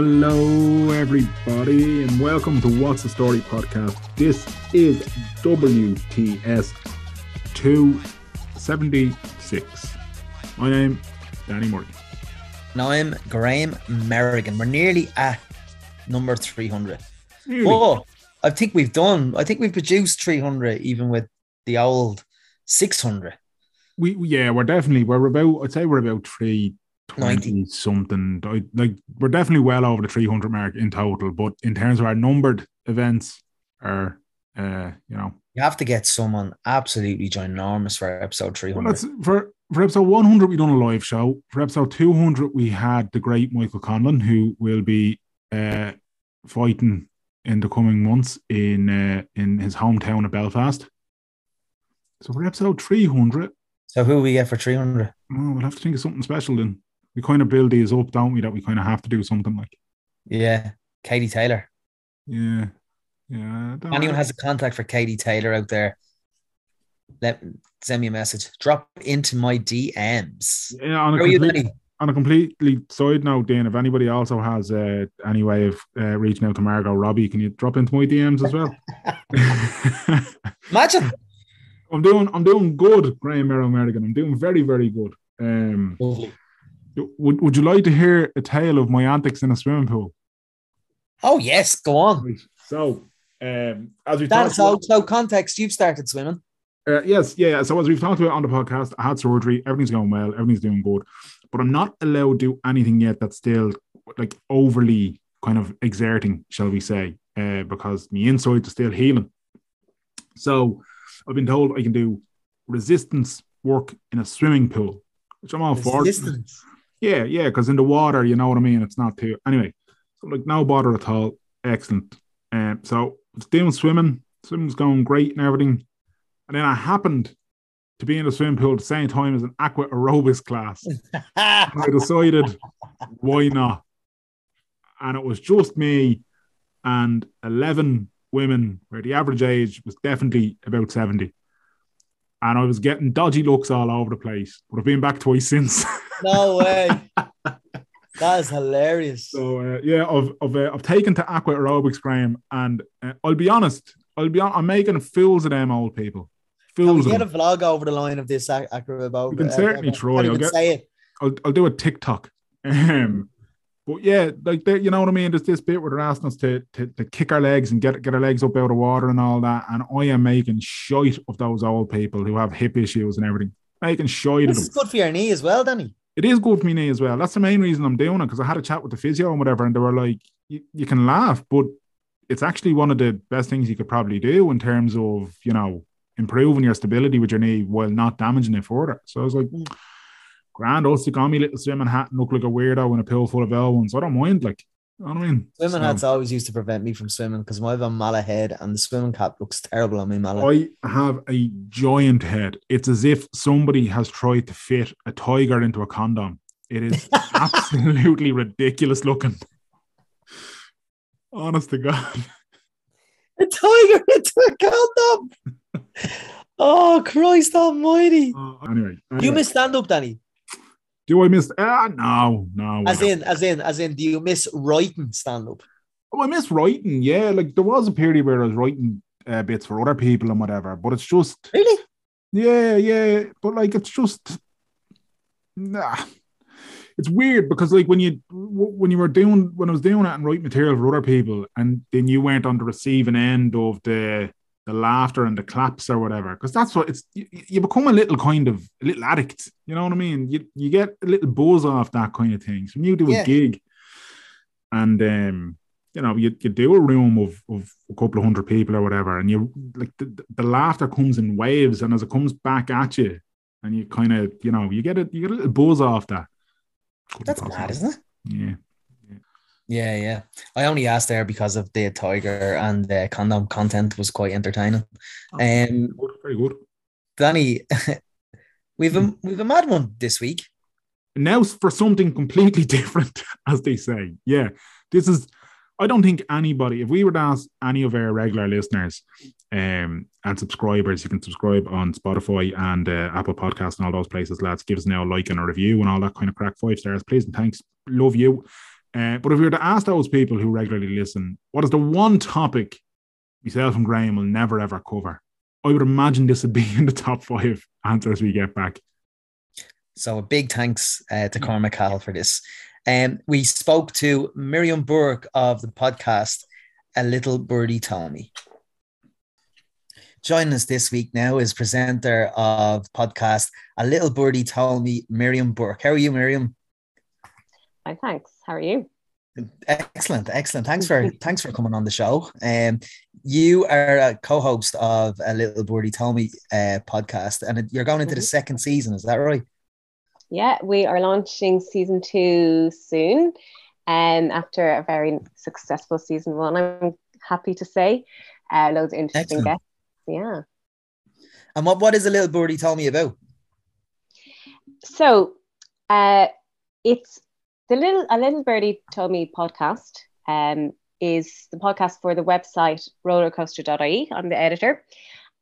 Hello, everybody, and welcome to What's the Story podcast. This is WTS 276. My name, Danny Morgan. Now I'm Graham Merrigan. We're nearly at number 300. Nearly. Oh, I think we've done, I think we've produced 300 even with the old 600. We, we- yeah, we're definitely we're about. I'd say we're about three 90. something. I- Like we're definitely well over the three hundred mark in total. But in terms of our numbered events, are uh, you know, You have to get someone absolutely ginormous for episode 300. Well, for for episode 100 we done a live show. For episode 200 we had the great Michael Conlan who will be uh, fighting in the coming months in uh, in his hometown of Belfast. So for episode 300, so who we get for 300? oh, we'll have to think of something special then. We kind of build these up, don't we? That we kind of have to do something like. Yeah, Katie Taylor. Yeah, yeah. Anyone has a contact for Katie Taylor out there? Let send me a message. Drop into my DMs. Yeah, on a complete- on a completely side note, Dan, if anybody also has uh, any way of uh, reaching out to Margot Robbie, can you drop into my DMs as well? Imagine. I'm doing I'm doing good, Graham Merrow Merrigan. I'm doing very, very good. Um, Lovely. Would, would you like to hear a tale of my antics in a swimming pool? Oh yes, go on. So, um, as we so, about, so context, you've started swimming. uh, yes, yeah, yeah. So as we've talked about on the podcast, I had surgery. Everything's going well. Everything's doing good, but I'm not allowed to do anything yet that's still like overly kind of exerting, shall we say, uh, because my insides are still healing. So I've been told I can do resistance work in a swimming pool, which I'm all for. Yeah, yeah, because in the water, you know what I mean. It's not too anyway. So like no bother at all. Excellent. Um, so I was doing swimming. Swimming's going great and everything. And then I happened to be in the swimming pool at the same time as an aqua aerobics class. And I decided, why not? And it was just me and 11 women where the average age was definitely about 70. And I was getting dodgy looks all over the place. But I've been back twice since. no way. That is hilarious. So uh, yeah, I've I've, uh, I've taken to aqua aerobics, Graham, and uh, I'll be honest, I'll be on, I'm making fools of them old people. Can we Fools get a vlog over the line of this ac- acrobat? We can certainly try. I'll get- say it. I'll I'll do a TikTok. Um, but yeah, like they, you know what I mean. There's this bit where they're asking us to, to to kick our legs and get get our legs up out of water and all that, and I am making shite of those old people who have hip issues and everything. Making shite of This is good for your knee as well, Danny. It is good for me knee as well. That's the main reason I'm doing it because I had a chat with the physio and whatever, and they were like, you, can laugh, but it's actually one of the best things you could probably do in terms of, you know, improving your stability with your knee while not damaging it further. So I was like, Mm. grand, on me little swimming hat and look like a weirdo in a pool full of L ones. I don't mind, like, you know what I mean? Swimming So- hats always used to prevent me from swimming because I have a mallet head and the swimming cap looks terrible on my mallet. I have a giant head. It's as if somebody has tried to fit a tiger into a condom. It is absolutely ridiculous looking. Honest to God. A tiger into a condom. oh Christ Almighty! Uh, anyway, Do you anyway. miss stand up, Danny? Do I miss? Ah, no, no. As in, as in, as in, do you miss writing stand up? Oh, I miss writing. Yeah, like there was a period where I was writing uh, bits for other people and whatever. But it's just, Really? yeah, yeah. But like, it's just, nah. It's weird because like when you when you were doing when I was doing it and writing material for other people, and then you went on the receiving end of the the laughter and the claps or whatever, because that's what it's. You, you become a little kind of a little addict. You know what I mean? You you get a little buzz off that kind of thing. So when you do a Yeah. gig, and um, you know, you, you do a room of, of a couple of hundred people or whatever, and you like the, the laughter comes in waves, and as it comes back at you, and you kind of, you know, you get it, you get a little buzz off that. Couldn't That's mad, isn't it? Yeah. Yeah, yeah. I only asked there because of the tiger and the condom content was quite entertaining. Um, Good, very good. Danny, we've a we've a mad one this week. Now for something completely different, as they say. Yeah, this is. I don't think anybody, if we were to ask any of our regular listeners um, and subscribers, you can subscribe on Spotify and uh, Apple Podcasts and all those places, lads. Give us now a like and a review and all that kind of crack. Five stars, please and thanks. Love you. Uh, but if we were to ask those people who regularly listen, what is the one topic myself and Graham will never ever cover? I would imagine this would be in the top five answers we get back. So a big thanks uh, to Cormac Hall for this. Um, we spoke to Miriam Burke of the podcast A Little Birdie Told Me. Joining us this week now is presenter of podcast A Little Birdie Told Me, Miriam Burke. How are you, Miriam? Fine, thanks. How are you? Excellent, excellent. Thanks for thanks for coming on the show. Um, you are a co-host of a Little Birdie Told Me uh, podcast, and you're going into the mm-hmm. second season. Is that right? Yeah, we are launching season two soon, and um, after a very successful season one, I'm happy to say, uh, loads of interesting Excellent. guests. Yeah. And what what is a Little Birdie Told Me about? So, uh, it's the little a little birdie told me podcast um, is the podcast for the website rollercoaster.ie. I'm the editor,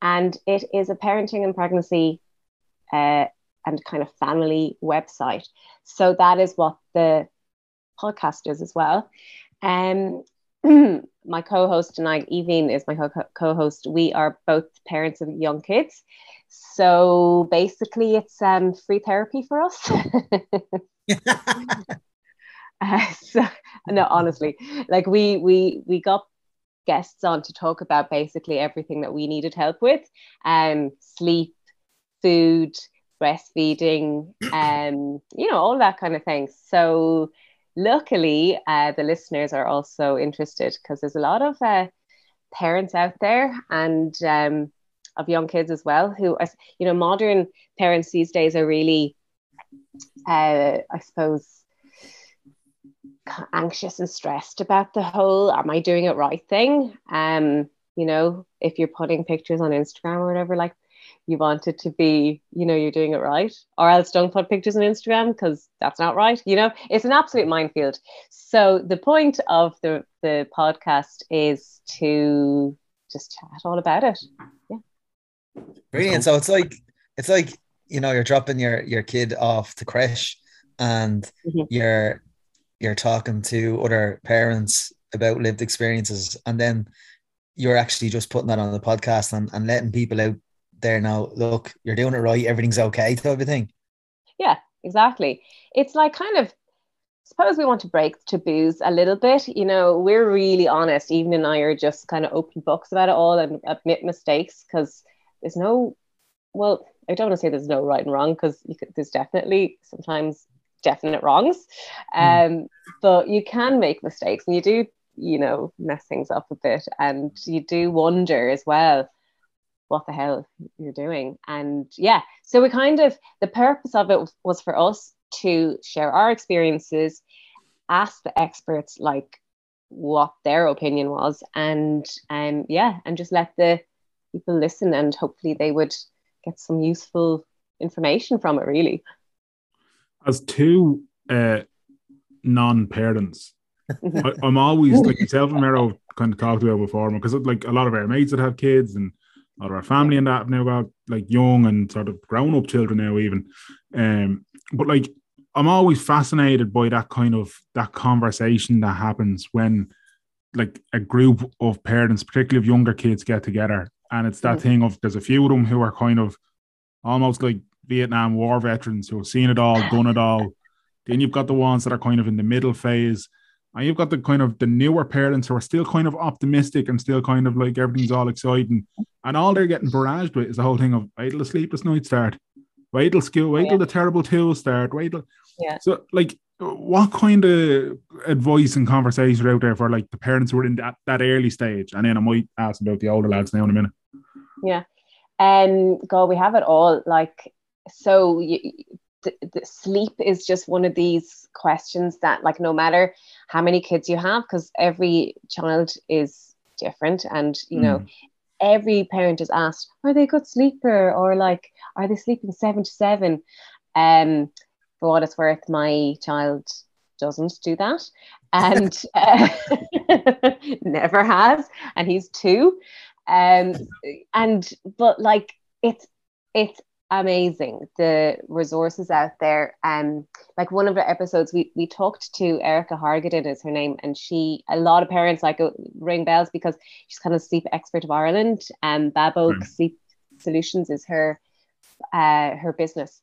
and it is a parenting and pregnancy uh, and kind of family website. So that is what the podcast is as well. Um, my co-host tonight, Evine, is my co-host. We are both parents of young kids, so basically, it's um, free therapy for us. Uh, so, no, honestly, like we we we got guests on to talk about basically everything that we needed help with, um, sleep, food, breastfeeding, um, you know, all that kind of thing. So, luckily, uh, the listeners are also interested because there's a lot of uh, parents out there and um, of young kids as well who, you know, modern parents these days are really, uh, I suppose anxious and stressed about the whole am I doing it right thing. Um, you know, if you're putting pictures on Instagram or whatever, like you want it to be, you know, you're doing it right, or else don't put pictures on Instagram because that's not right. You know, it's an absolute minefield. So the point of the the podcast is to just chat all about it. Yeah. Brilliant. So it's like it's like you know you're dropping your your kid off to creche and mm-hmm. you're you're talking to other parents about lived experiences and then you're actually just putting that on the podcast and, and letting people out there now look you're doing it right everything's okay type of thing. Yeah exactly. It's like kind of suppose we want to break taboos a little bit you know we're really honest. Even and i are just kind of open books about it all and admit mistakes because there's no well i don't want to say there's no right and wrong because there's definitely sometimes definite wrongs. Hmm. Um. But you can make mistakes and you do, you know, mess things up a bit. And you do wonder as well what the hell you're doing. And yeah, so we kind of, the purpose of it was for us to share our experiences, ask the experts like what their opinion was, and um, yeah, and just let the people listen and hopefully they would get some useful information from it, really as two uh, non-parents, I, am always like myself and Mero kind of talked about before because like a lot of our mates that have kids and a lot of our family and that have now got like young and sort of grown-up children now even. Um, but like I'm always fascinated by that kind of that conversation that happens when like a group of parents, particularly of younger kids, get together. And it's that mm-hmm. thing of there's a few of them who are kind of almost like Vietnam War veterans who have seen it all, done it all. Then you've got the ones that are kind of in the middle phase. And you've got the kind of the newer parents who are still kind of optimistic and still kind of like everything's all exciting. And all they're getting barraged with is the whole thing of wait till the sleepless night start. Wait till school, wait till yeah. the terrible tools start, wait till yeah. so like what kind of advice and conversations are out there for like the parents who are in that, that early stage? And then I might ask about the older lads now in a minute. Yeah. Um God, we have it all. Like so you, the, the sleep is just one of these questions that like no matter how many kids you have because every child is different and you know mm. every parent is asked are they a good sleeper? or like are they sleeping seven to seven? Um for what it's worth my child doesn't do that and uh, never has and he's two. Um and but like it's it's amazing the resources out there um like one of the episodes we we talked to erica hargaden is her name and she a lot of parents like uh, ring bells because she's kind of sleep expert of ireland and babog mm. sleep solutions is her uh her business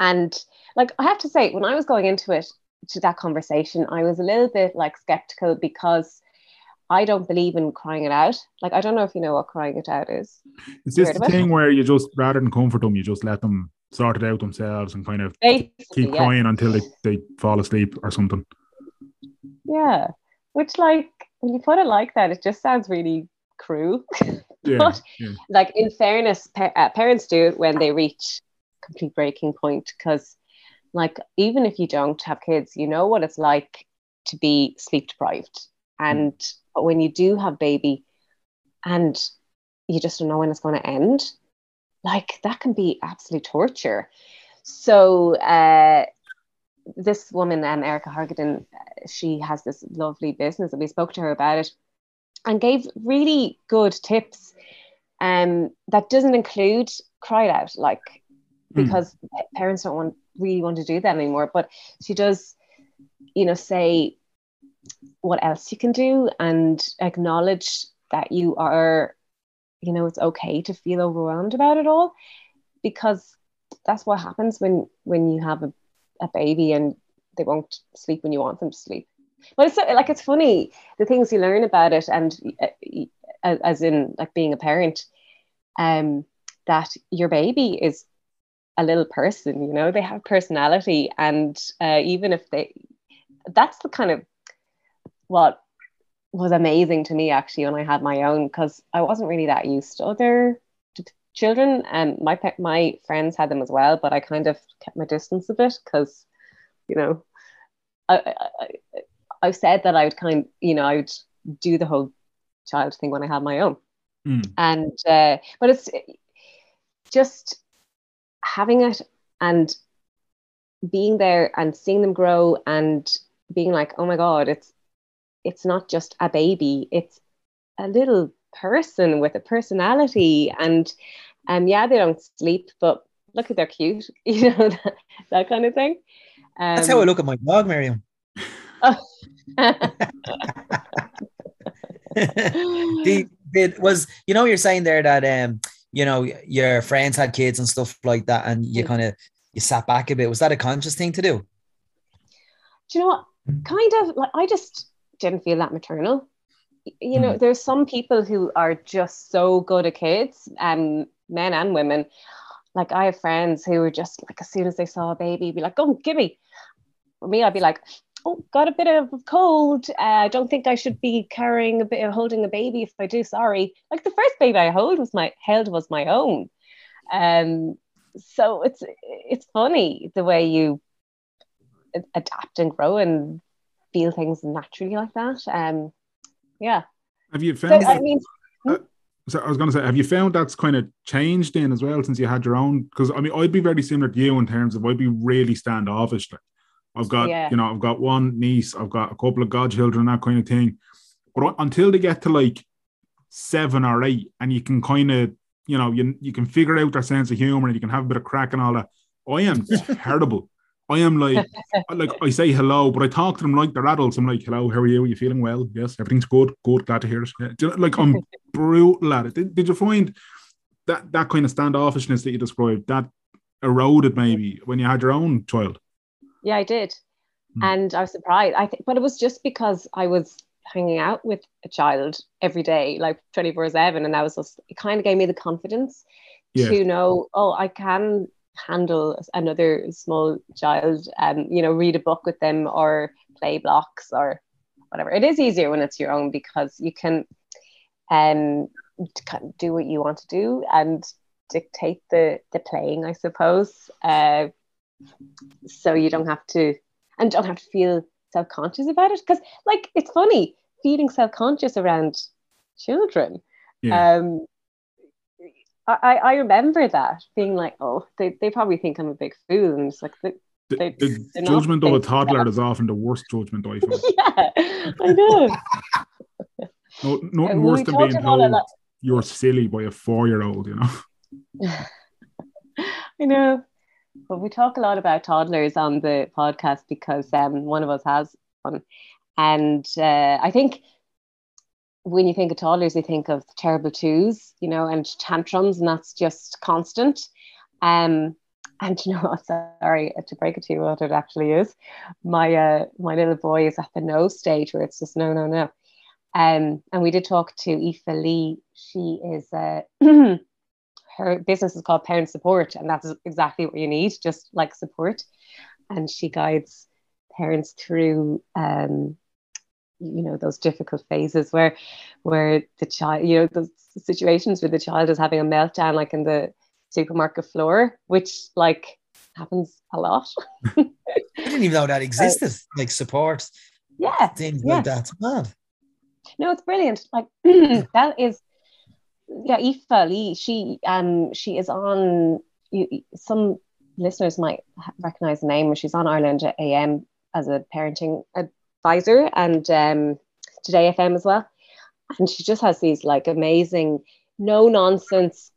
and like i have to say when i was going into it to that conversation i was a little bit like skeptical because I don't believe in crying it out. Like I don't know if you know what crying it out is. Is this the thing where you just rather than comfort them, you just let them sort it out themselves and kind of Basically, keep crying yeah. until they, they fall asleep or something? Yeah. Which like when you put it like that, it just sounds really cruel. Yeah, but yeah. like in fairness, pa- uh, parents do it when they reach complete breaking point because like even if you don't have kids, you know what it's like to be sleep deprived and but when you do have baby and you just don't know when it's going to end, like that can be absolute torture. So uh, this woman, um, Erica Hargaden, she has this lovely business, and we spoke to her about it, and gave really good tips. Um, that doesn't include cry out, like hmm. because mm. parents don't want really want to do that anymore. But she does, you know, say what else you can do and acknowledge that you are you know it's okay to feel overwhelmed about it all because that's what happens when when you have a, a baby and they won't sleep when you want them to sleep. But it's like it's funny the things you learn about it and uh, as in like being a parent um that your baby is a little person you know they have personality and uh, even if they that's the kind of what was amazing to me actually when I had my own because I wasn't really that used to other children and my my friends had them as well but I kind of kept my distance a bit because you know I, I I said that I would kind you know I would do the whole child thing when I had my own mm. and uh, but it's just having it and being there and seeing them grow and being like oh my god it's it's not just a baby, it's a little person with a personality. And um, yeah, they don't sleep, but look at they're cute, you know, that, that kind of thing. Um, That's how I look at my dog, Miriam. Oh. did, did was you know you're saying there that um you know your friends had kids and stuff like that and you kind of you sat back a bit was that a conscious thing to do do you know what kind of like i just didn't feel that maternal. You know, mm. there's some people who are just so good at kids, and um, men and women. Like I have friends who are just like as soon as they saw a baby, be like, "Oh, give me." For me, I'd be like, "Oh, got a bit of a cold. Uh, I don't think I should be carrying a bit of holding a baby. If I do, sorry." Like the first baby I hold was my held was my own. Um, so it's it's funny the way you adapt and grow and feel things naturally like that. Um, yeah. Have you found? So, I mean, uh, so I was going to say, have you found that's kind of changed in as well since you had your own? Because I mean, I'd be very similar to you in terms of I'd be really standoffish. Like, I've got, yeah. you know, I've got one niece, I've got a couple of godchildren, that kind of thing. But until they get to like seven or eight, and you can kind of, you know, you you can figure out their sense of humor and you can have a bit of crack and all that. I am terrible I am like, like I say hello, but I talk to them like they're adults. I'm like, hello, how are you? Are you feeling well? Yes, everything's good. Good, glad to hear it. Yeah. You know, like I'm brutal at it. Did, did you find that that kind of standoffishness that you described that eroded maybe when you had your own child? Yeah, I did, hmm. and I was surprised. I think, but it was just because I was hanging out with a child every day, like twenty four seven, and that was just it. Kind of gave me the confidence yeah. to know, oh, I can handle another small child and you know read a book with them or play blocks or whatever. It is easier when it's your own because you can um do what you want to do and dictate the the playing i suppose. Uh, so you don't have to and don't have to feel self-conscious about it because like it's funny feeling self-conscious around children. Yeah. um I, I remember that being like, oh, they, they probably think I'm a big fool. And it's like, they, the, the judgment of a toddler is often the worst judgment I find. yeah, I know. no, nothing worse than being told you're silly by a four year old, you know. I know. But we talk a lot about toddlers on the podcast because um, one of us has one. And uh, I think when you think of toddlers, you think of terrible twos, you know, and tantrums, and that's just constant. Um, and you know, sorry to break it to you, what it actually is. My uh, my little boy is at the no stage where it's just no, no, no. Um, and we did talk to Aoife Lee. She is uh, her business is called Parent Support, and that's exactly what you need, just like support. And she guides parents through um, you know those difficult phases where where the child you know those situations where the child is having a meltdown like in the supermarket floor which like happens a lot. I didn't even know that existed uh, like support yeah things yeah. like that. Mad no it's brilliant. Like that is yeah Aoife Lee she um she is on you, some listeners might recognize the name when she's on Ireland AM as a parenting advisor and um, Today FM as well. And she just has these like amazing, no nonsense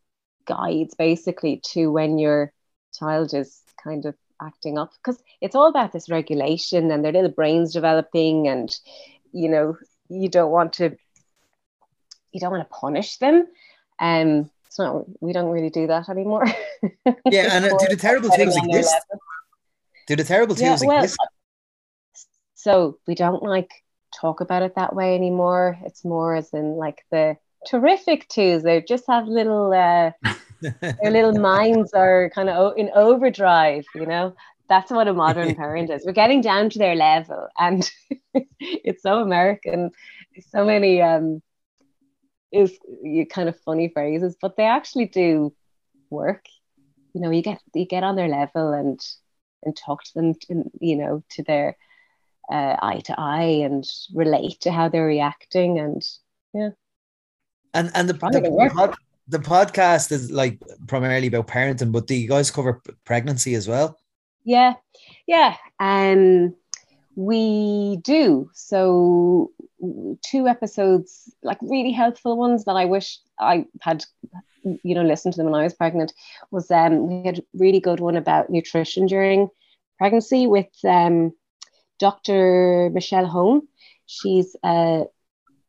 guides basically to when your child is kind of acting up. Because it's all about this regulation and their little brains developing and you know you don't want to you don't want to punish them. Um it's not we don't really do that anymore. Yeah and uh, do the terrible things exist. Do the terrible things yeah, well, exist so we don't like talk about it that way anymore. It's more as in like the terrific twos. They just have little uh, their little minds are kind of in overdrive. You know, that's what a modern parent is. We're getting down to their level, and it's so American. So many um, is you kind of funny phrases, but they actually do work. You know, you get you get on their level and and talk to them, to, you know, to their uh, eye to eye and relate to how they're reacting and yeah. And and the, the, pod, the, podcast is like primarily about parenting but do you guys cover pregnancy as well? Yeah yeah um we do. So two episodes like really helpful ones that i wish i had you know listened to them when i was pregnant was um we had a really good one about nutrition during pregnancy with um Dr. Michelle Hone. She's uh,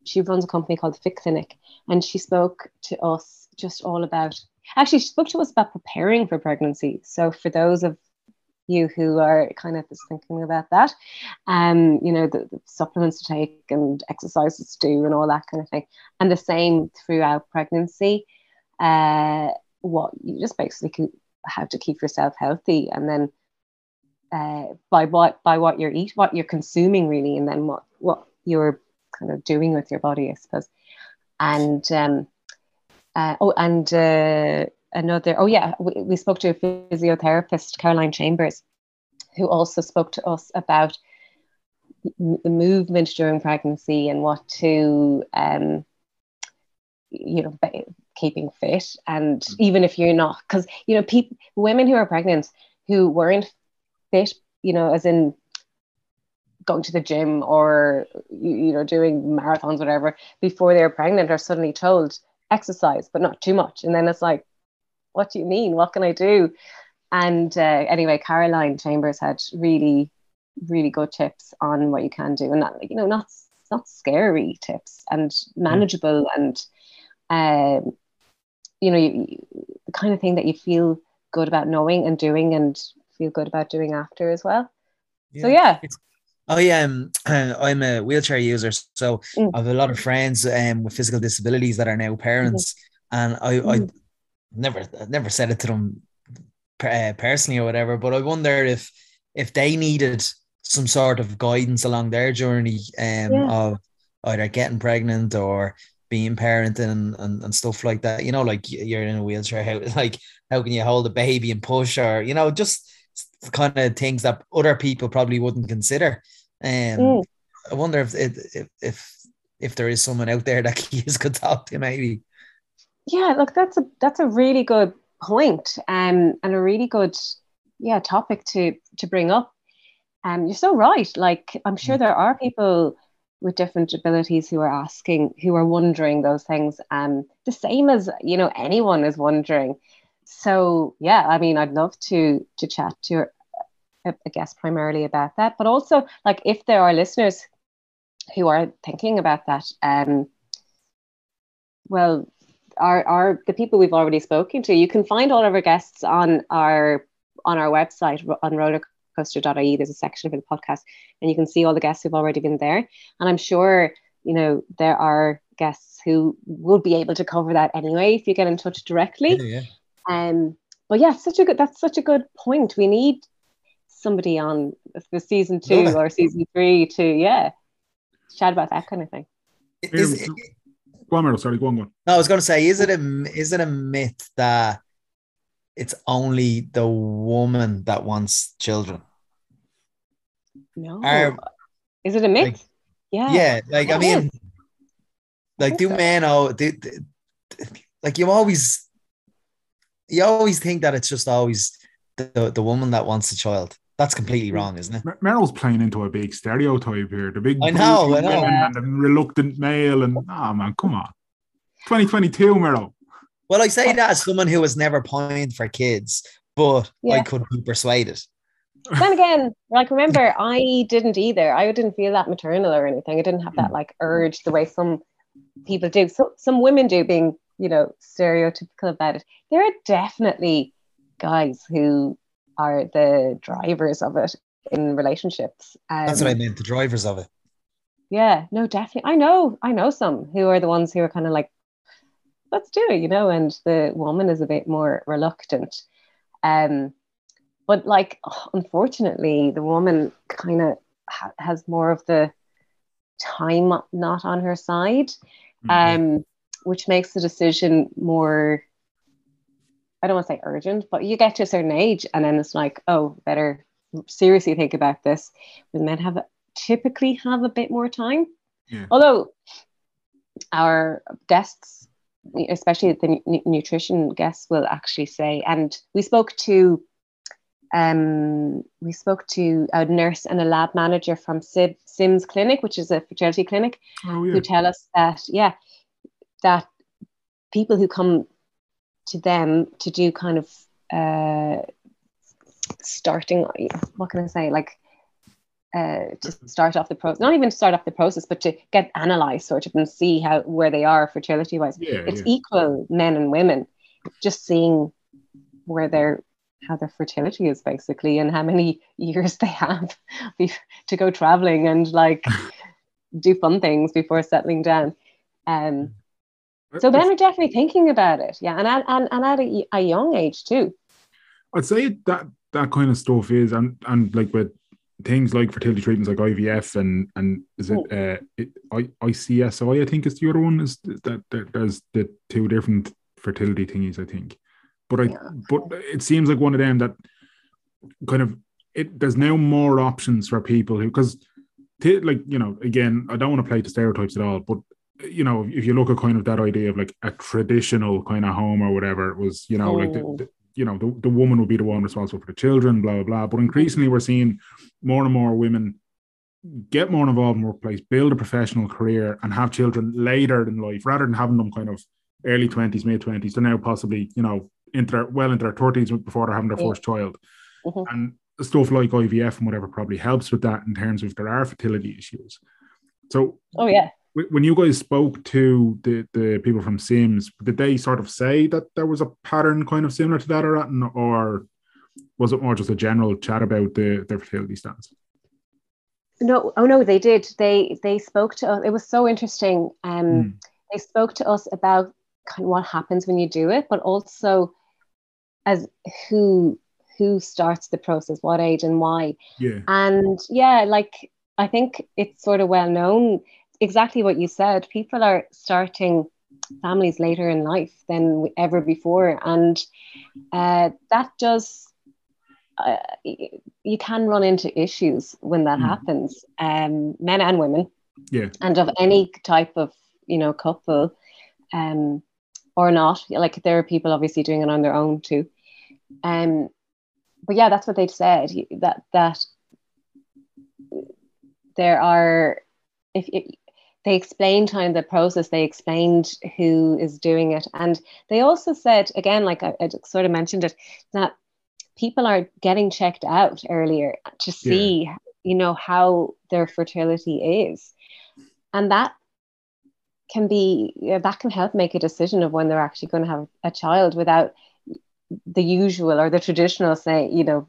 she runs a company called the Fit Clinic, and she spoke to us just all about. Actually, she spoke to us about preparing for pregnancy. So for those of you who are kind of just thinking about that, um, you know, the, the, supplements to take and exercises to do and all that kind of thing. And the same throughout pregnancy. Uh, what you just basically have to keep yourself healthy and then uh, by what by what you're eat, what you're consuming really, and then what what you're kind of doing with your body, I suppose. And um, uh, oh, and uh, another oh yeah, we, we spoke to a physiotherapist, Caroline Chambers, who also spoke to us about the movement during pregnancy and what to um, you know keeping fit and even if you're not because you know people women who are pregnant who weren't fit, you know, as in going to the gym or you know doing marathons whatever before they're pregnant are suddenly told exercise but not too much. And then it's like what do you mean? What can i do? And uh, anyway caroline chambers had really really good tips on what you can do. And not you know not not scary tips and manageable mm. and um, you know you, you, the kind of thing that you feel good about knowing and doing and feel good about doing after as well. Yeah. So yeah. I am um, I'm a wheelchair user, so mm. I have a lot of friends um, with physical disabilities that are now parents, mm-hmm. and I, mm-hmm. I never never said it to them uh, personally or whatever, but I wonder if if they needed some sort of guidance along their journey um, yeah. of either getting pregnant or being parenting and, and, and stuff like that. You know, like you're in a wheelchair, how like how can you hold a baby and push or you know just kind of things that other people probably wouldn't consider. Um, mm. I wonder if, if if if there is someone out there that kids could talk to, maybe. Yeah, look, that's a that's a really good point, um, and a really good yeah topic to to bring up. Um, you're so right. Like, I'm sure mm. there are people with different abilities who are asking, who are wondering those things. Um, the same as you know, anyone is wondering. So yeah, I mean, I'd love to to chat to a, a guest primarily about that, but also like if there are listeners who are thinking about that, um, well, are are the people we've already spoken to. You can find all of our guests on our on our website on rollercoaster.ie. There's a section of the podcast, and you can see all the guests who've already been there. And I'm sure you know there are guests who will be able to cover that anyway if you get in touch directly. Yeah, yeah. Um, but yeah, such a good. That's such a good point. We need somebody on the season two Love or season three to yeah chat about that kind of thing. Is- Here, Go on, Meryl. Sorry, go on, go on. No, I was going to say, is it a is it a myth that it's only the woman that wants children? No, Are- is it a myth? like- yeah, Yeah, like I It mean, is. like do so. men oh, do, do- like you always you always think that it's just always the, the woman that wants a child. That's completely mm-hmm. wrong, isn't it? Mer- Meryl's playing into a big stereotype here. The big I know, I know. and the reluctant male, and oh man, come on. 2022, Meryl. Well, I say that as someone who has never pined for kids, but I couldn't be persuaded. then again, like remember, I didn't either. I didn't feel that maternal or anything. I didn't have that mm. like urge the way some people do. So some women do, being you know stereotypical about it. There are definitely guys who are the drivers of it in relationships. Um, That's what I meant. The drivers of it. yeah, no, definitely. I know, I know some who are the ones who are kind of like, let's do it, you know, and the woman is a bit more reluctant. Um, but like, unfortunately, the woman kind of ha- has more of the time not on her side, um, which makes the decision more. I don't want to say urgent, but you get to a certain age, and then it's like, oh, better seriously think about this. When men have typically have a bit more time. Yeah. Although our guests, especially the nu- nutrition guests, will actually say, and we spoke to, um, we spoke to a nurse and a lab manager from Sim- Sims Clinic, which is a fertility clinic, Oh yeah. who tell us that yeah, that people who come to them to do kind of uh, starting, what can I say, like uh, to start off the process, not even to start off the process, but to get analyzed sort of and see how where they are fertility wise. Yeah, It's yeah. equal men and women, just seeing where their how their fertility is basically and how many years they have to go traveling and like do fun things before settling down. Um, so men are definitely thinking about it, yeah, and at, and, and at a, a young age too. I'd say that that kind of stuff is, and and like with things like fertility treatments like IVF and and is it uh it, I, ICSI I think is the other one is that, that there's the two different fertility thingies I think, but I Yeah. but it seems like one of them that kind of it there's now more options for people who because like you know again I don't want to play to stereotypes at all but you know if you look at kind of that idea of like a traditional kind of home or whatever it was you know like the, Mm. the- you know the, the woman would be the one responsible for the children blah blah blah but increasingly we're seeing more and more women get more involved in workplace build a professional career and have children later in life rather than having them kind of early 20s mid 20s they're now possibly you know into their well into their 30s before they're having their Yeah. first child Mhm. and stuff like IVF and whatever probably helps with that in terms of there are fertility issues so Oh yeah, when you guys spoke to the, the people from Sims, did they sort of say that there was a pattern kind of similar to that, or or was it more just a general chat about the their fertility stance? no, oh no, they did. They they spoke to us. It was so interesting. Um, Mm. they spoke to us about kind of what happens when you do it, but also as who who starts the process, what age, and why. Yeah, And yeah, like I think it's sort of well known exactly what you said. People are starting families later in life than ever before, and uh, that does. Uh, you can run into issues when that Mm. happens, um, men and women, yeah, and of any type of you know couple, um, or not. Like there are people obviously doing it on their own too, um, but yeah, that's what they said that that there are if, if they explained kind of the process. They explained who is doing it, and they also said again, like I, I sort of mentioned it, that people are getting checked out earlier to see, yeah. you know, how their fertility is, and that can be yeah, that can help make a decision of when they're actually going to have a child without the usual or the traditional say, you know,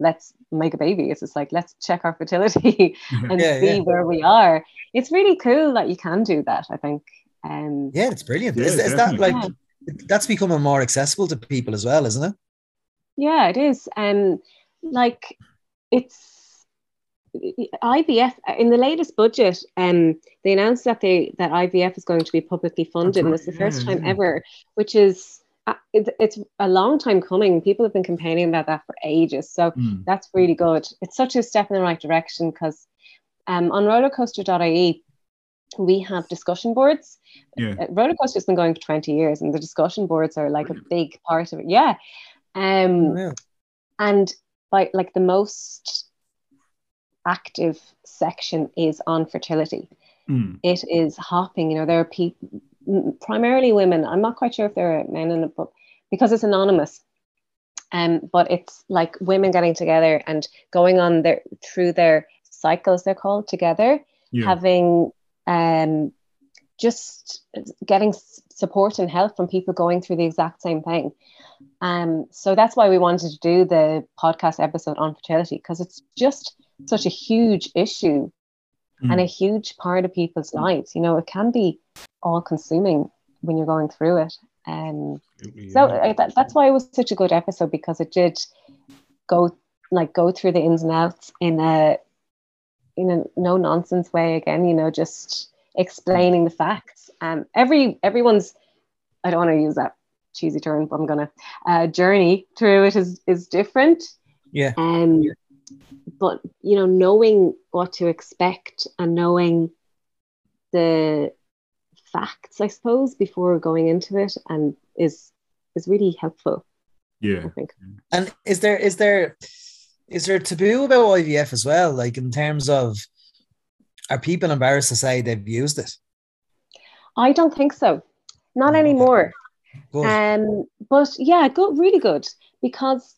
let's make a baby. It's just like let's check our fertility and yeah, see yeah. where we are. It's really cool that you can do that. I think. Um, yeah, it's brilliant. Yeah, is, is that like that's becoming more accessible to people as well, isn't it? Yeah, it is. And um, like it's IVF in the latest budget, um, they announced that they that IVF is going to be publicly funded, right. and it's the first yeah, time yeah. ever, which is it, it's a long time coming. People have been complaining about that for ages, so mm. that's really good. It's such a step in the right direction because um, on rollercoaster.ie we have discussion boards. Yeah. Uh, rollercoaster's been going for 20 years, and the discussion boards are like Brilliant. a big part of it. Yeah. Um, oh, yeah. And by like the most active section is on fertility. Mm. It is hopping. You know, there are people, primarily women. I'm not quite sure if there are men in it, but because it's anonymous. Um, but it's like women getting together and going on their through their cycles. They're called together, yeah. having um, just getting support and help from people going through the exact same thing. Um, so that's why we wanted to do the podcast episode on fertility because it's just such a huge issue mm. and a huge part of people's lives. You know, it can be all consuming when you're going through it. Um, yeah. So I, that, that's why it was such a good episode because it did go like go through the ins and outs in a in a no nonsense way again. You know, just explaining the facts. Um, every everyone's I don't want to use that cheesy term, but I'm gonna uh, journey through it is is different. Yeah. Um, yeah but you know knowing what to expect and knowing the facts i suppose before going into it and is is really helpful yeah. I think. And is there is there is there a taboo about ivf as well? Like in terms of are people embarrassed to say they've used it? I don't think so. Not anymore. Good. um but yeah good really good because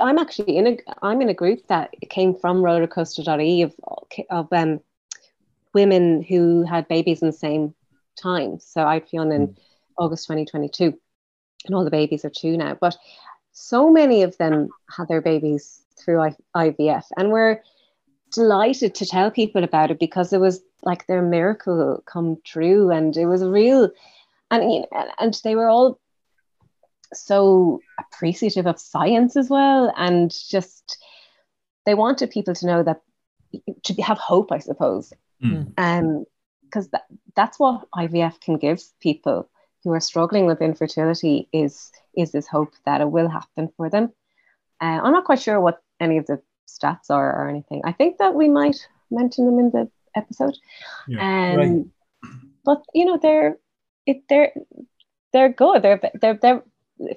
I'm actually in a I'm in a group that came from rollercoaster.ie of of um, women who had babies in the same time. So I Fionn in mm. August 2022, and all the babies are two now. But so many of them had their babies through I- IVF, and we're delighted to tell people about it because it was like their miracle come true, and it was a real, and you know, and they were all so appreciative of science as well and just they wanted people to know that to have hope i suppose. Mm. um because that, that's what ivf can give people who are struggling with infertility is is this hope that it will happen for them. Uh, i'm not quite sure what any of the stats are or anything. I think that we might mention them in the episode. Yeah, um, right. but you know they're it they're they're good. They're they're they're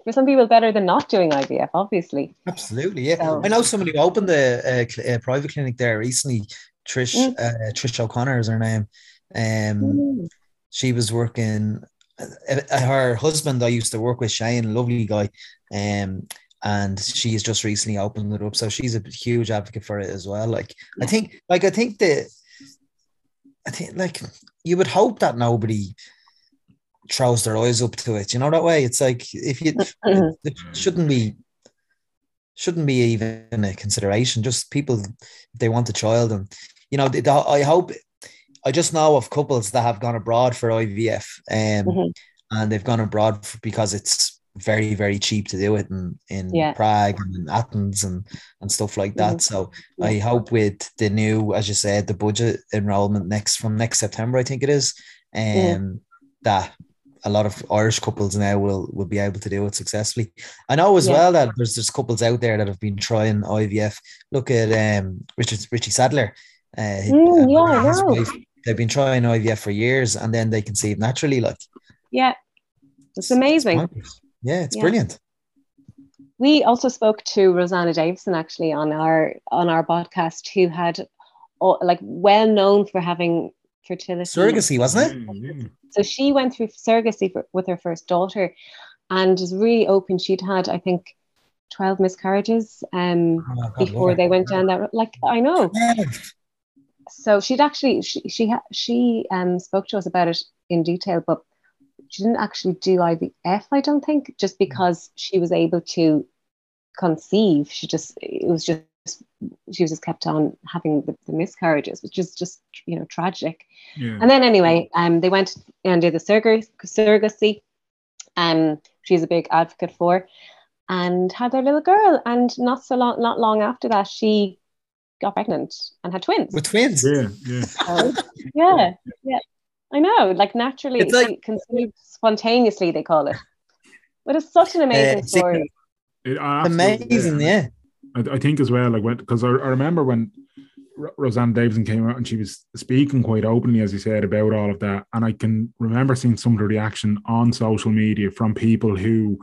for some people better than not doing IVF, obviously. Absolutely, yeah. So, I know somebody who opened a, a, a, private clinic there recently. Trish mm. uh, Trish O'Connor is her name. Um, mm. she was working. Uh, her husband I used to work with, Shane, lovely guy. Um, and she's just recently opened it up, so she's a huge advocate for it as well. Like I think, like I think that, I think like you would hope that nobody throws their eyes up to it. You know that way. It's like if you it, it shouldn't be shouldn't be even a consideration. Just people they want a child, and you know I hope I just know of couples that have gone abroad for IVF, um, mm-hmm. and they've gone abroad because it's very very cheap to do it in in yeah. Prague and in Athens and and stuff like that. Mm-hmm. So yeah. I hope with the new, as you said, the budget enrollment next from next September, I think it is, um, yeah. that a lot of Irish couples now will will be able to do it successfully. I know as yeah. well that there's there's couples out there that have been trying IVF. Look at um Richard Richie Sadlier. Uh, mm, yeah, wife, they've been trying IVF for years and then they conceive naturally. Like, yeah, it's amazing. It's yeah, it's yeah. brilliant. We also spoke to Rosanna Davison actually on our on our podcast, who had like well known for having fertility. Surrogacy, wasn't it? Yeah, yeah. So she went through surrogacy for, with her first daughter, and was really open. She'd had, I think, twelve miscarriages um, Oh, God, before love they went down that. road. Like I know. So she'd actually she she she um spoke to us about it in detail, but she didn't actually do IVF. I don't think, just because she was able to conceive. She just it was just she was just kept on having the, the miscarriages, which is just you know tragic. Yeah. And then anyway, um, they went and did the surrog- surrogacy. Um, she's a big advocate for, and had their little girl. And not so long, not long after that, she got pregnant and had twins. With twins. yeah, yeah. So, yeah, yeah, I know. Like naturally, It's like- conceived spontaneously, they call it. But it's such an amazing Uh, story. It- I absolutely- Amazing, yeah. I, I think as well, like when because I, I remember when R- Rosanna Davison came out and she was speaking quite openly, as you said, about all of that, and I can remember seeing some of the reaction on social media from people who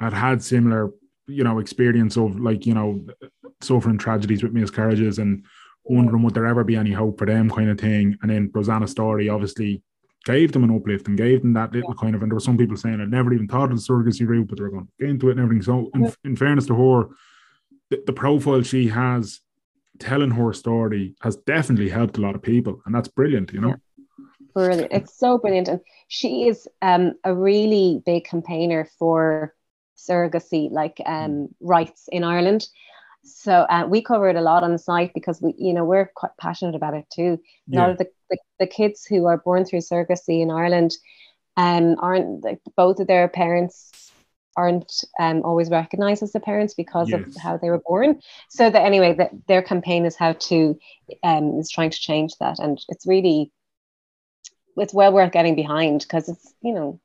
had had similar, you know, experience of like you know suffering tragedies with miscarriages and wondering would there ever be any hope for them, kind of thing. And then Rosanna's story obviously gave them an uplift and gave them that little kind of, and there were some people saying I'd never even thought of the surrogacy route, but they were going to get into it and everything. So, in, in fairness to her, the, the profile she has telling her story has definitely helped a lot of people, and that's brilliant, you know. Brilliant. It's so brilliant. And she is um, a really big campaigner for surrogacy, like um, rights in Ireland. So uh, we cover it a lot on the site because we, you know, we're quite passionate about it too. A lot of the, the, the kids who are born through surrogacy in Ireland um, aren't like both of their parents aren't um, always recognized as the parents because Yes. of how they were born. So that anyway, that their campaign is how to um, is trying to change that, and it's really it's well worth getting behind because it's you know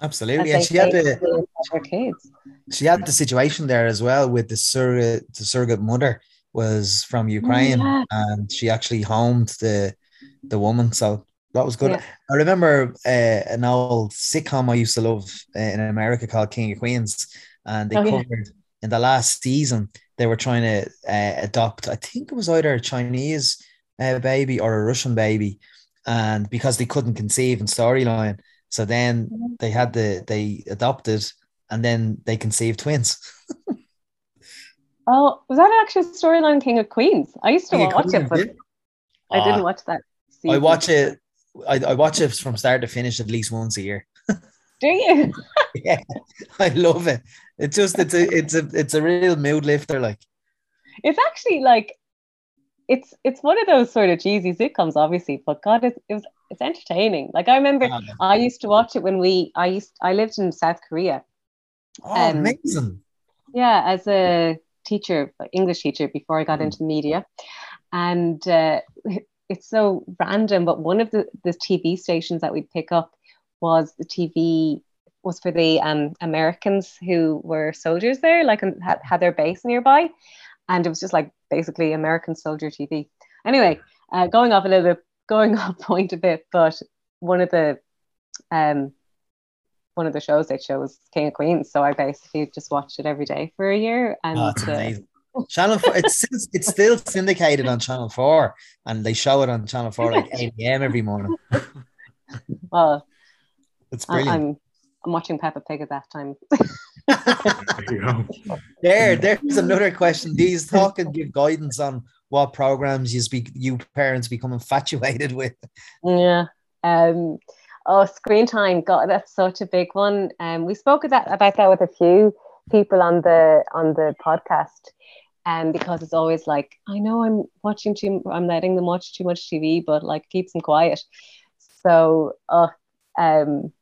Absolutely. And she had the for kids. she had the situation there as well with the surrogate the surrogate mother was from Ukraine yeah. and she actually homed the the woman. So that was good. Yeah. I remember uh, an old sitcom I used to love uh, in America called King of Queens, and they Oh, yeah. covered in the last season they were trying to uh, adopt. I think it was either a Chinese uh, baby or a Russian baby, and because they couldn't conceive in storyline, so then Mm-hmm. they had the they adopted, and then they conceived twins. Oh, was that actually a storyline King of Queens? I used to King watch it, but yeah. I didn't watch that. I watch it. I, I watch it from start to finish at least once a year. Do you? yeah, I love it. It's just it's a it's a it's a real mood lifter. Like It's actually like it's it's one of those sort of cheesy sitcoms, obviously, but God, it's it was it's entertaining. Like I remember, oh, I used to watch it when we I used I lived in South Korea. Um, amazing. Yeah, as a teacher, English teacher, before I got Mm. into media, and uh, it's so random. But one of the the TV stations that we'd pick up was the TV was for the um, Americans who were soldiers there, like and had, had their base nearby, and it was just like basically American soldier TV. Anyway, uh, going off a little bit, going off point a bit, but one of the um one of the shows they show was King of Queens, so I basically just watched it every day for a year, and Oh, uh, amazing. Channel four. It's still- it's still syndicated on Channel Four, and they show it on Channel Four like eight a.m. every morning. well, It's I, brilliant. I'm I'm watching Peppa Pig at that time. there you go. there, there's another question. These talk and give guidance on what programs you speak, you parents become infatuated with. Yeah. Um. Oh, screen time. God, that's such a big one. Um. We spoke of that about that with a few people on the on the podcast. Um, because it's always like I know I'm watching too, I'm letting them watch too much TV, but like keeps them quiet. So, uh, um,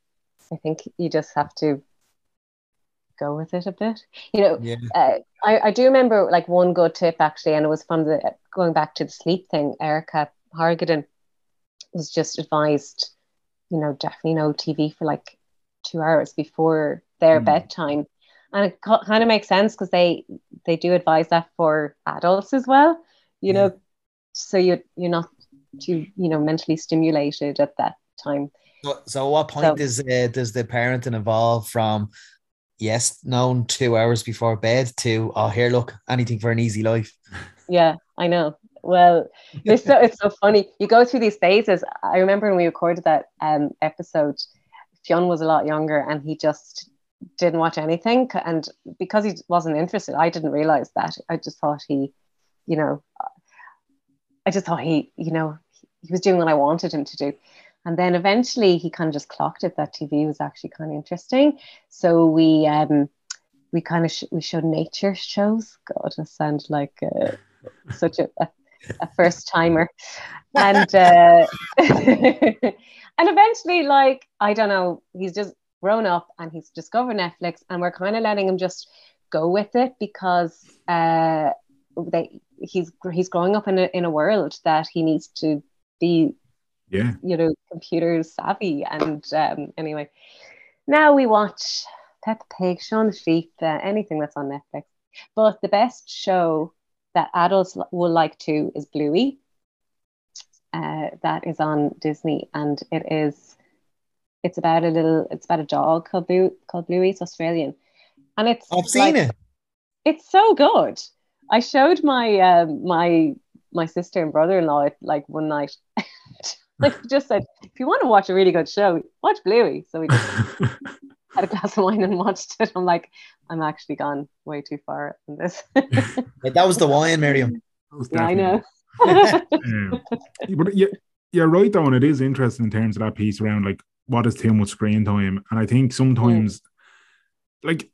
I think you just have to go with it a bit. You know, Yeah. uh, I, I do remember like one good tip actually, and it was from the going back to the sleep thing. Erica Hargaden was just advised, you know, definitely no TV for like two hours before their Mm. bedtime, and it kind of makes sense because they they do advise that for adults as well. You Yeah. know, so you you're not too you know mentally stimulated at that time. So, so what point So- is uh, does the parenting evolve from yes, known two hours before bed to oh here look anything for an easy life? Yeah, I know. well, it's so it's so funny. You go through these phases. I remember when we recorded that um, episode, Fionn was a lot younger, and he just didn't watch anything. And because he wasn't interested, I didn't realize that. I just thought he, you know, I just thought he, you know, he was doing what I wanted him to do. And then eventually he kind of just clocked it that TV was actually kind of interesting. So we um we kind of sh- we showed nature shows. God, I sound like uh, such a, a, a first timer, and uh, and eventually, like I don't know, he's just grown up and he's discovered Netflix, and we're kind of letting him just go with it because uh, they he's he's growing up in a in a world that he needs to be yeah you know computer savvy and um, anyway now we watch Peppa Pig, Shaun the Sheep, uh, anything that's on Netflix. But the best show that adults will like to is Bluey. Uh, that is on Disney, and it is it's about a little it's about a dog called Blue called Bluey. It's Australian, and it's I've seen like, it. It's so good. I showed my um, my my sister and brother in law it like one night. like just said, if you want to watch a really good show, watch Bluey. So we just had a glass of wine and watched it. I'm like, I'm actually gone way too far in this. that was the wine, Miriam. yeah, I know. yeah. But yeah, you're right though, and it is interesting in terms of that piece around like what is too much screen time. And I think sometimes, mm. like,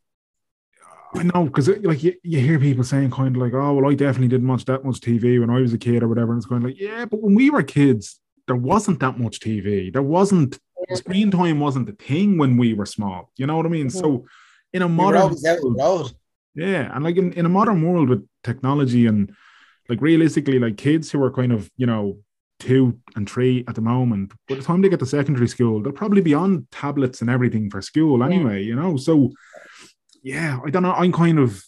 I know because like you, you hear people saying kind of like, oh well, I definitely didn't watch that much TV when I was a kid or whatever. And it's kind of like, yeah, but when we were kids, there wasn't that much TV. There wasn't screen time wasn't the thing when we were small. You know what I mean? Mm-hmm. So in a modern world, yeah, and like in, in a modern world with technology and like realistically, like kids who are kind of, you know, two and three at the moment, by the time they get to secondary school, they'll probably be on tablets and everything for school anyway, yeah. you know. So yeah, I don't know. I'm kind of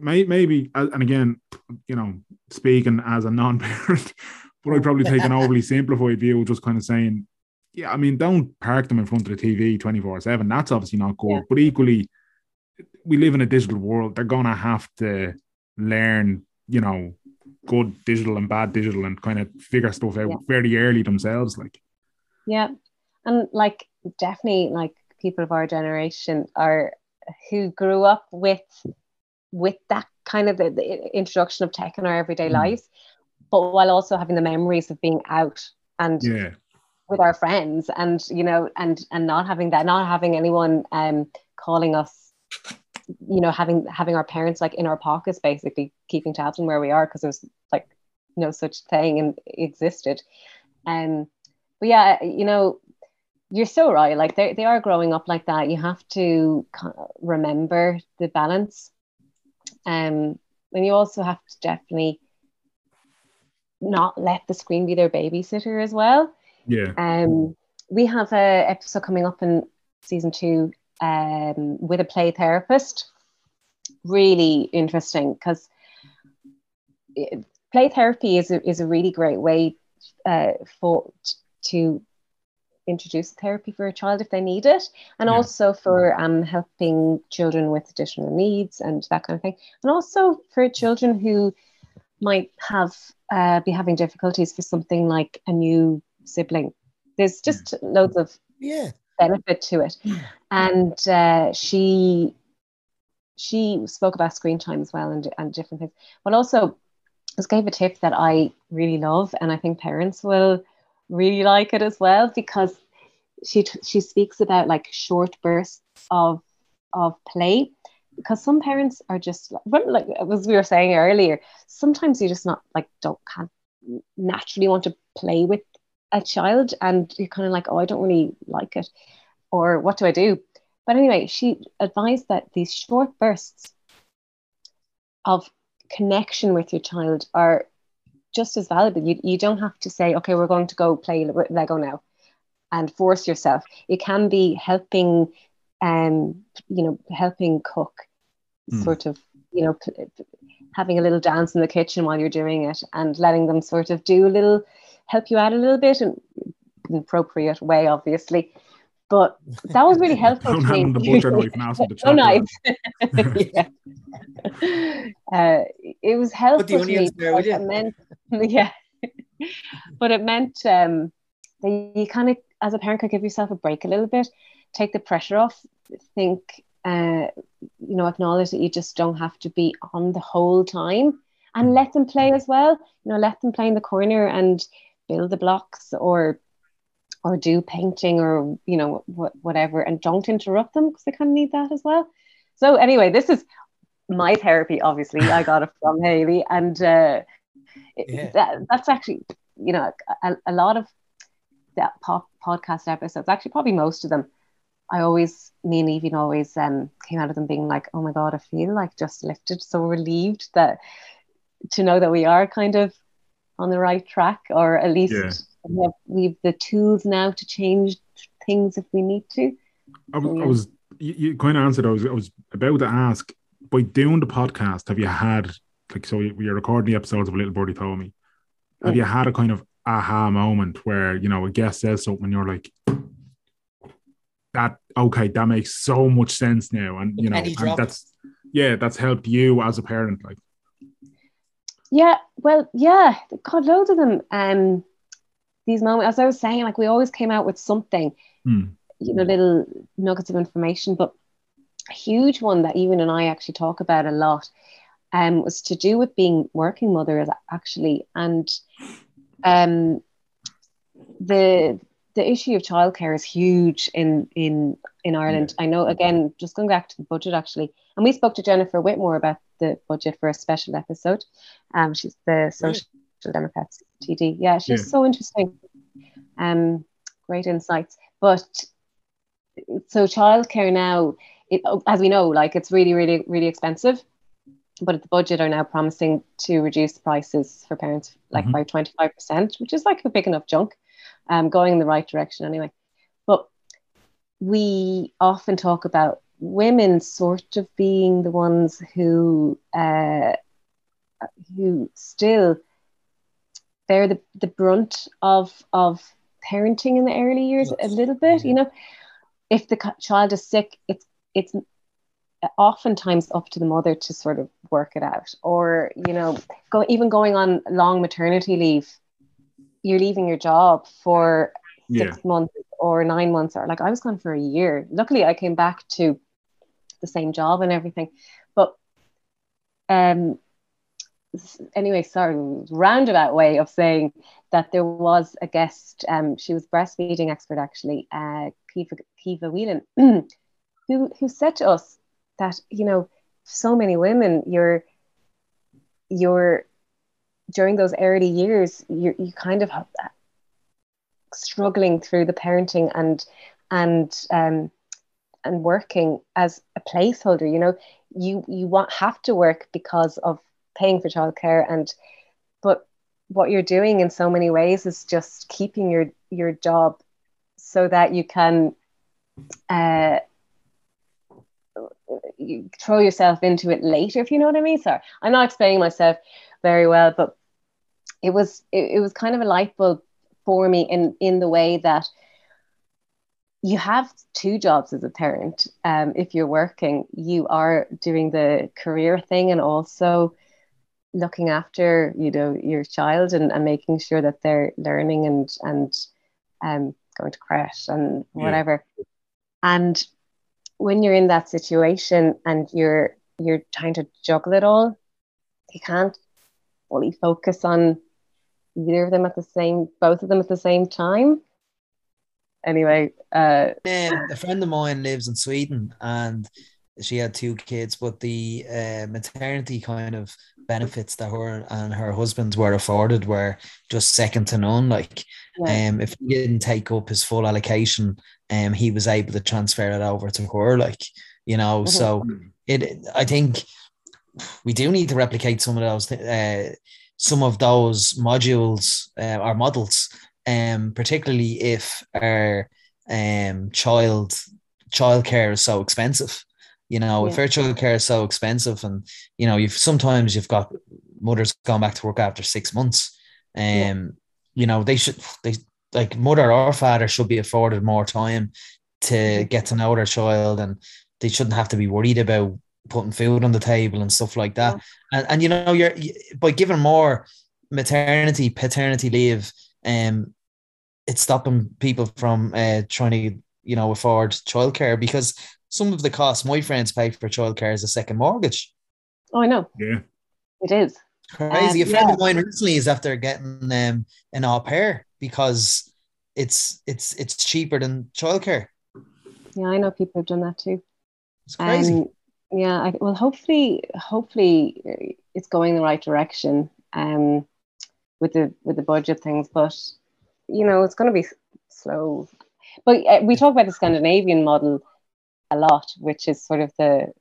maybe and again, you know, speaking as a non-parent, but I'd probably take an overly simplified view, just kind of saying, yeah, I mean, don't park them in front of the TV 24 7. That's obviously not good. Yeah. But equally, we live in a digital world. They're going to have to learn, you know, good digital and bad digital and kind of figure stuff out yeah. very early themselves. Like, yeah. And like, definitely, like, people of our generation are who grew up with with that kind of the, the introduction of tech in our everyday mm. lives but while also having the memories of being out and yeah. with our friends and you know and and not having that not having anyone um calling us you know having having our parents like in our pockets basically keeping tabs on where we are because there's like no such thing and existed um but yeah you know you're so right like they, they are growing up like that you have to remember the balance um and you also have to definitely not let the screen be their babysitter as well. Yeah. Um, we have a episode coming up in season two um, with a play therapist. Really interesting because play therapy is a, is a really great way uh, for to introduce therapy for a child if they need it, and yeah. also for um, helping children with additional needs and that kind of thing, and also for children who might have uh, be having difficulties for something like a new sibling. There's just yeah. loads of yeah benefit to it, and uh, she she spoke about screen time as well and, and different things, but also just gave a tip that I really love, and I think parents will really like it as well because she she speaks about like short bursts of of play. Because some parents are just like as we were saying earlier sometimes you just not like don't can't naturally want to play with a child and you're kind of like oh i don't really like it or what do i do? But anyway she advised that these short bursts of connection with your child are just as valuable. You, you don't have to say okay we're going to go play lego now and force yourself. It can be helping um you know helping cook mm. sort of, you know, having a little dance in the kitchen while you're doing it and letting them sort of do a little, help you out a little bit in an appropriate way, obviously. But that was really helpful. Don't to hand me. the butcher knife and ask him to no chop it. knife. yeah. Uh, it was helpful the to me. onions there, would you? It meant, yeah. but it meant um, that you kind of, as a parent, could give yourself a break a little bit, take the pressure off, think, uh, you know, acknowledge that you just don't have to be on the whole time and let them play as well. You know, let them play in the corner and build the blocks or or do painting or you know wh- whatever and don't interrupt them because they kind of need that as well so anyway this is my therapy obviously i got it from haley and uh, it- Yeah. that, that's actually you know a, a lot of that pop, podcast episodes actually probably most of them i always me and Evie always um, came out of them being like oh my god i feel like just lifted so relieved that to know that we are kind of on the right track or at least Yeah. we have we've the tools now to change things if we need to I was, Yeah. I was you, you kind of answered. I was, I was about to ask. By doing the podcast, have you had like so? You're recording the episodes of Little Birdie Told Me. Have Yeah. you oh. had a kind of aha moment where you know a guest says something and you're like, that okay, that makes so much sense now, and you know, and that's yeah, that's helped you as a parent. Like, yeah well yeah god loads of them um these moments as i was saying like we always came out with something hmm, you know little nuggets of information but a huge one that even and i actually talk about a lot um was to do with being working mothers actually and um the the issue of childcare is huge in in in Ireland. I know again, just going back to the budget actually, and we spoke to Jennifer Whitmore about the budget for a special episode. Um, she's the Social Democrats TD. Yeah, she's Yeah. so interesting. Um, great insights. But so childcare now, it, as we know, like it's really, really, really expensive. But the budget are now promising to reduce prices for parents like Mhm. by 25%, which is like a big enough chunk, um, going in the right direction anyway. But we often talk about women sort of being the ones who uh, who still bear the, the brunt of of parenting in the early years a little bit you know. If the child is sick it's it's oftentimes up to the mother to sort of work it out or you know go even going on long maternity leave you're leaving your job for yeah, six months or nine months or like I was gone for a year. Luckily I came back to the same job and everything. But um anyway, sorry, roundabout way of saying that there was a guest, um, she was breastfeeding expert actually, uh Caoimhe Caoimhe Whelan, who who said to us that, you know, so many women, you're you're during those early years, you you kind of have that struggling through the parenting and and um and working as a placeholder you know? You you want have to work because of paying for childcare and but what you're doing in so many ways is just keeping your your job so that you can uh you throw yourself into it later if you know what i mean. Sorry i'm not explaining myself very well but it was it, it was kind of a light bulb for me in in the way that you have two jobs as a parent um, if you're working you are doing the career thing and also looking after you know your child and, and making sure that they're learning and and um, going to crash and Yeah. whatever and when you're in that situation and you're you're trying to juggle it all you can't fully focus on either of them at the same both of them at the same time anyway uh Um, a friend of mine lives in Sweden and she had two kids, but the uh, maternity kind of benefits that her and her husband were afforded were just second to none. Like, yeah, um, if he didn't take up his full allocation, um, he was able to transfer it over to her. Like, you know, Mhm. so it. I think we do need to replicate some of those, uh, some of those modules uh, or models, um, particularly if our um child childcare is so expensive. You know, if Yeah. our childcare is so expensive, and you know, you've sometimes you've got mothers going back to work after six months. Um, Yeah. you know, they should they like mother or father should be afforded more time to get to know their child and they shouldn't have to be worried about putting food on the table and stuff like that. Yeah. And and you know, you're by giving more maternity, paternity leave, um, it's stopping people from uh, trying to, you know, afford childcare because some of the costs my friends pay for childcare is a second mortgage. Oh, I know. Yeah. It is. Crazy. Um, a friend yeah. of mine recently is after getting um, an au pair because it's it's it's cheaper than childcare. Yeah, I know people have done that too. It's crazy. Um, yeah, I, well, hopefully, hopefully, it's going the right direction. Um, with the with the budget things, but you know, it's going to be slow. But uh, we talk about the Scandinavian model a lot, which is sort of the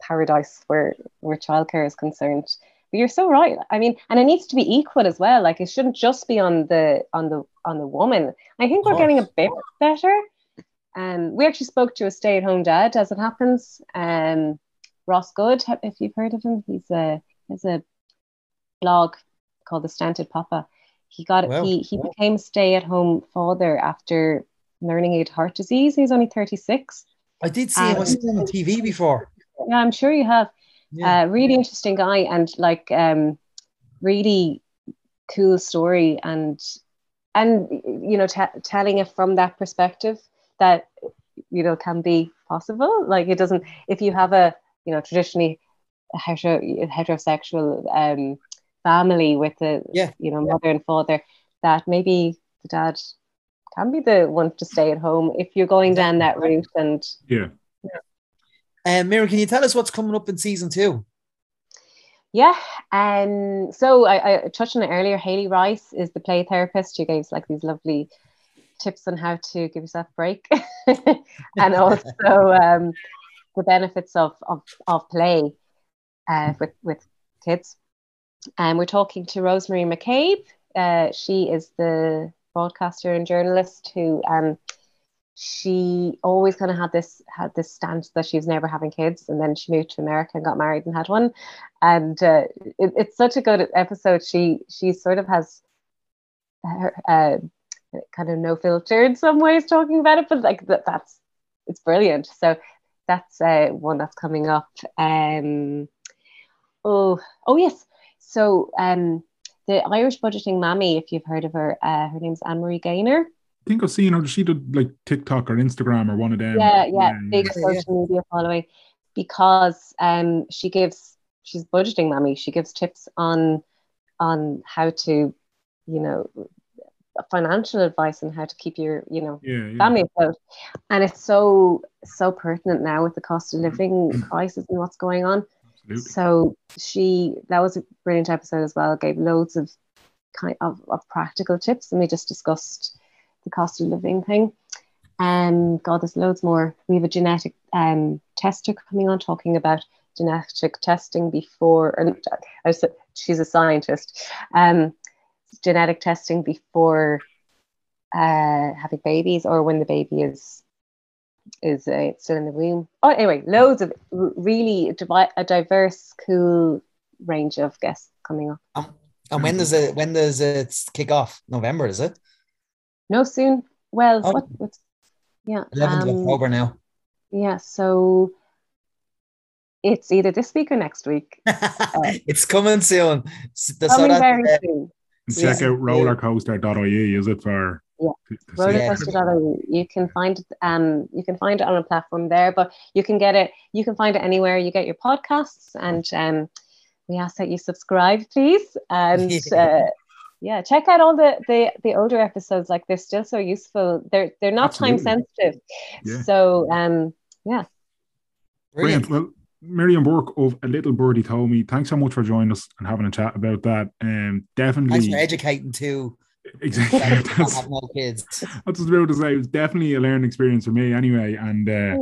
paradise where where childcare is concerned. But you're so right. I mean, and it needs to be equal as well. Like it shouldn't just be on the on the on the woman. I think we're getting a bit better. Um, we actually spoke to a stay-at-home dad, as it happens. Um, Ross Good, if you've heard of him, he's a he's a blog called the Stunted Papa. He got wow. he he became a stay-at-home father after learning he had heart disease. He's only 36. I did see him. I seen him on TV before. Yeah, I'm sure you have. Yeah. Uh, really interesting guy and like um, really cool story and and you know t- telling it from that perspective that you know can be possible. Like it doesn't if you have a you know traditionally hetero, heterosexual um, family with the yeah. you know mother and father that maybe the dad can be the one to stay at home if you're going down that route and yeah and um, Miriam, can you tell us what's coming up in season two? Yeah, and um, so I, I touched on it earlier. Haley Rice is the play therapist. She gave like these lovely tips on how to give yourself a break, and also um, the benefits of of, of play uh, with with kids. And we're talking to Rosemary McCabe. Uh, she is the broadcaster and journalist who um, she always kind of had this had this stance that she was never having kids and then she moved to america and got married and had one and uh, it, it's such a good episode she she sort of has her uh, kind of no filter in some ways talking about it but like that, that's it's brilliant so that's uh, one that's coming up um oh oh yes so um the irish budgeting mammy if you've heard of her uh, her name's anne-marie gaynor I think I've seen her. She did like TikTok or Instagram or one of them. Yeah, yeah, um, big social media following because um she gives she's budgeting mammy. She gives tips on on how to, you know, financial advice and how to keep your you know yeah, yeah. family afloat. And it's so so pertinent now with the cost of living crisis and what's going on. Absolutely. So she that was a brilliant episode as well. Gave loads of kind of, of practical tips and we just discussed the cost of living thing. And um, God, there's loads more. We have a genetic um, tester coming on talking about genetic testing before, and I said she's a scientist. Um, genetic testing before uh, having babies or when the baby is is uh, still in the womb. Oh, anyway, loads of really a diverse, cool range of guests coming up. Um, and when does it when does it kick off? November, is it? No, soon. Well, oh. what, what's yeah. 11th um, of October now. Yeah, so it's either this week or next week. Uh, it's coming soon. The coming very uh, soon. Check yeah. out rollercoaster.ie, is it for yeah. rollercoaster.ie. You can find it um you can find it on a platform there, but you can get it you can find it anywhere you get your podcasts and um we ask that you subscribe please and uh, yeah check out all the the the older episodes like they're still so useful they're they're not Absolutely. time sensitive yeah. so um yeah brilliant well Miriam Burke of A Little Birdie told me, thanks so much for joining us and having a chat about that. Um, definitely. Thanks for educating too. Exactly. that's, have no kids. That's what I was about to say. It was definitely a learning experience for me anyway. And uh,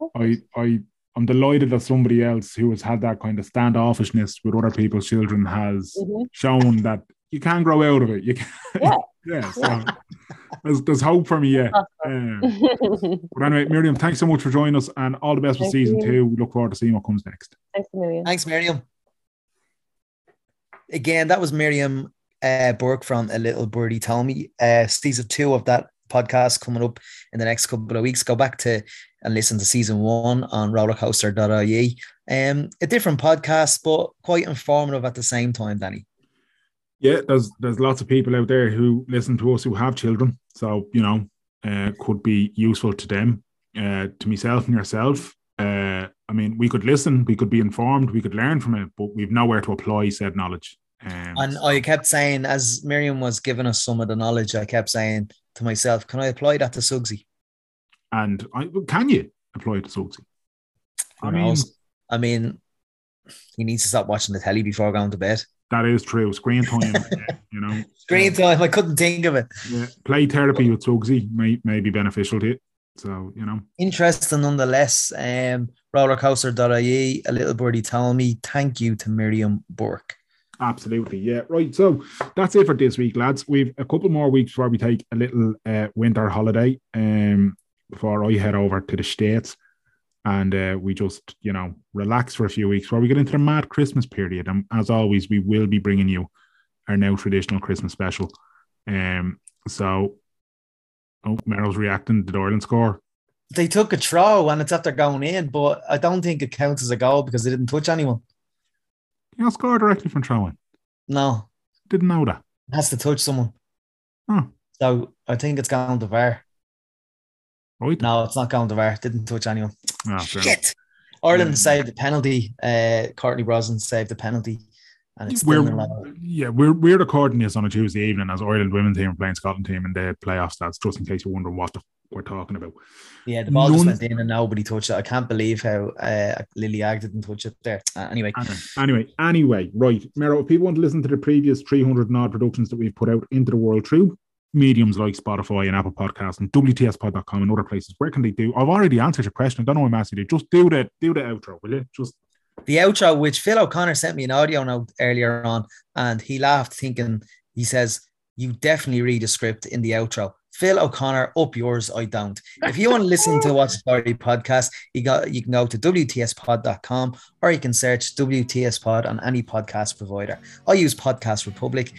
oh, I, I, I'm delighted that somebody else who has had that kind of standoffishness with other people's children has mm-hmm. shown that you can grow out of it. You can. Yeah. yeah. So there's, there's hope for me. Yeah. Uh, but anyway, Miriam, thanks so much for joining us, and all the best for season you. two. We look forward to seeing what comes next. Thanks, Miriam. Thanks, Miriam. Again, that was Miriam uh, Burke from A Little Birdie Told Me. Uh, season two of that podcast coming up in the next couple of weeks. Go back to and listen to season one on rollercoaster.ie. Um, a different podcast, but quite informative at the same time, Danny. Yeah, there's there's lots of people out there who listen to us who have children, so you know, uh, could be useful to them, uh, to myself and yourself. Uh, I mean, we could listen, we could be informed, we could learn from it, but we've nowhere to apply said knowledge. Um, and I kept saying, as Miriam was giving us some of the knowledge, I kept saying to myself, "Can I apply that to Sugsy?" And I, can you apply it to Sugsy? I mean, I mean, he needs to stop watching the telly before going to bed. That is true. Screen time, you know. Screen time. I couldn't think of it. Yeah, play therapy with Sugsy may, may be beneficial to you. So, you know. Interesting nonetheless. Um, rollercoaster.ie, a little birdie told me, thank you to Miriam Burke. Absolutely. Yeah. Right. So that's it for this week, lads. We've a couple more weeks before we take a little uh, winter holiday um, before I head over to the States and uh, we just, you know, relax for a few weeks while we get into the mad Christmas period. And as always, we will be bringing you our now traditional Christmas special. Um, so, oh, Merrill's reacting to the Ireland score. They took a throw and it's after going in, but I don't think it counts as a goal because they didn't touch anyone. You know, score directly from throwing. No. Didn't know that. It has to touch someone. Oh. So I think it's going to VAR. Right. No, it's not going to VAR. Didn't touch anyone. Oh, Shit. Ireland yeah. saved the penalty. Uh, Courtney Brosnan saved the penalty. And it's we're, yeah, we're we're recording this on a Tuesday evening as Ireland women's team are playing Scotland team in the playoffs. That's just in case you're wondering what the, we're talking about. Yeah, the ball None, just went in and nobody touched it. I can't believe how uh, Lily Agg didn't touch it there. Uh, anyway, anyway, anyway, right, Mero. If people want to listen to the previous 300 odd productions that we've put out into the world through mediums like Spotify and Apple Podcasts and WTSpod.com and other places, where can they do? I've already answered your question. I don't know why I'm asking you. Just do the do the outro, will you? Just the outro, which Phil O'Connor sent me an audio note earlier on, and he laughed, thinking he says, You definitely read a script in the outro. Phil O'Connor, up yours, I don't. If you want to listen to What's Story podcast, you got you can go to WTSpod.com or you can search WTS Pod on any podcast provider. I use Podcast Republic.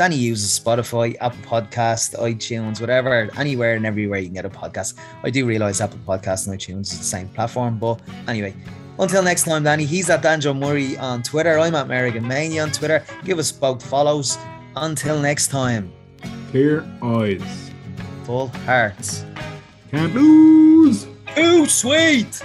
Danny uses Spotify, Apple Podcast, iTunes, whatever, anywhere and everywhere you can get a podcast. I do realize Apple Podcast and iTunes is the same platform, but anyway, until next time, Danny, he's at Danjo Murray on Twitter. I'm at Merrigan Mania on Twitter. Give us both follows. Until next time, clear eyes, full hearts. Can't lose. Too sweet.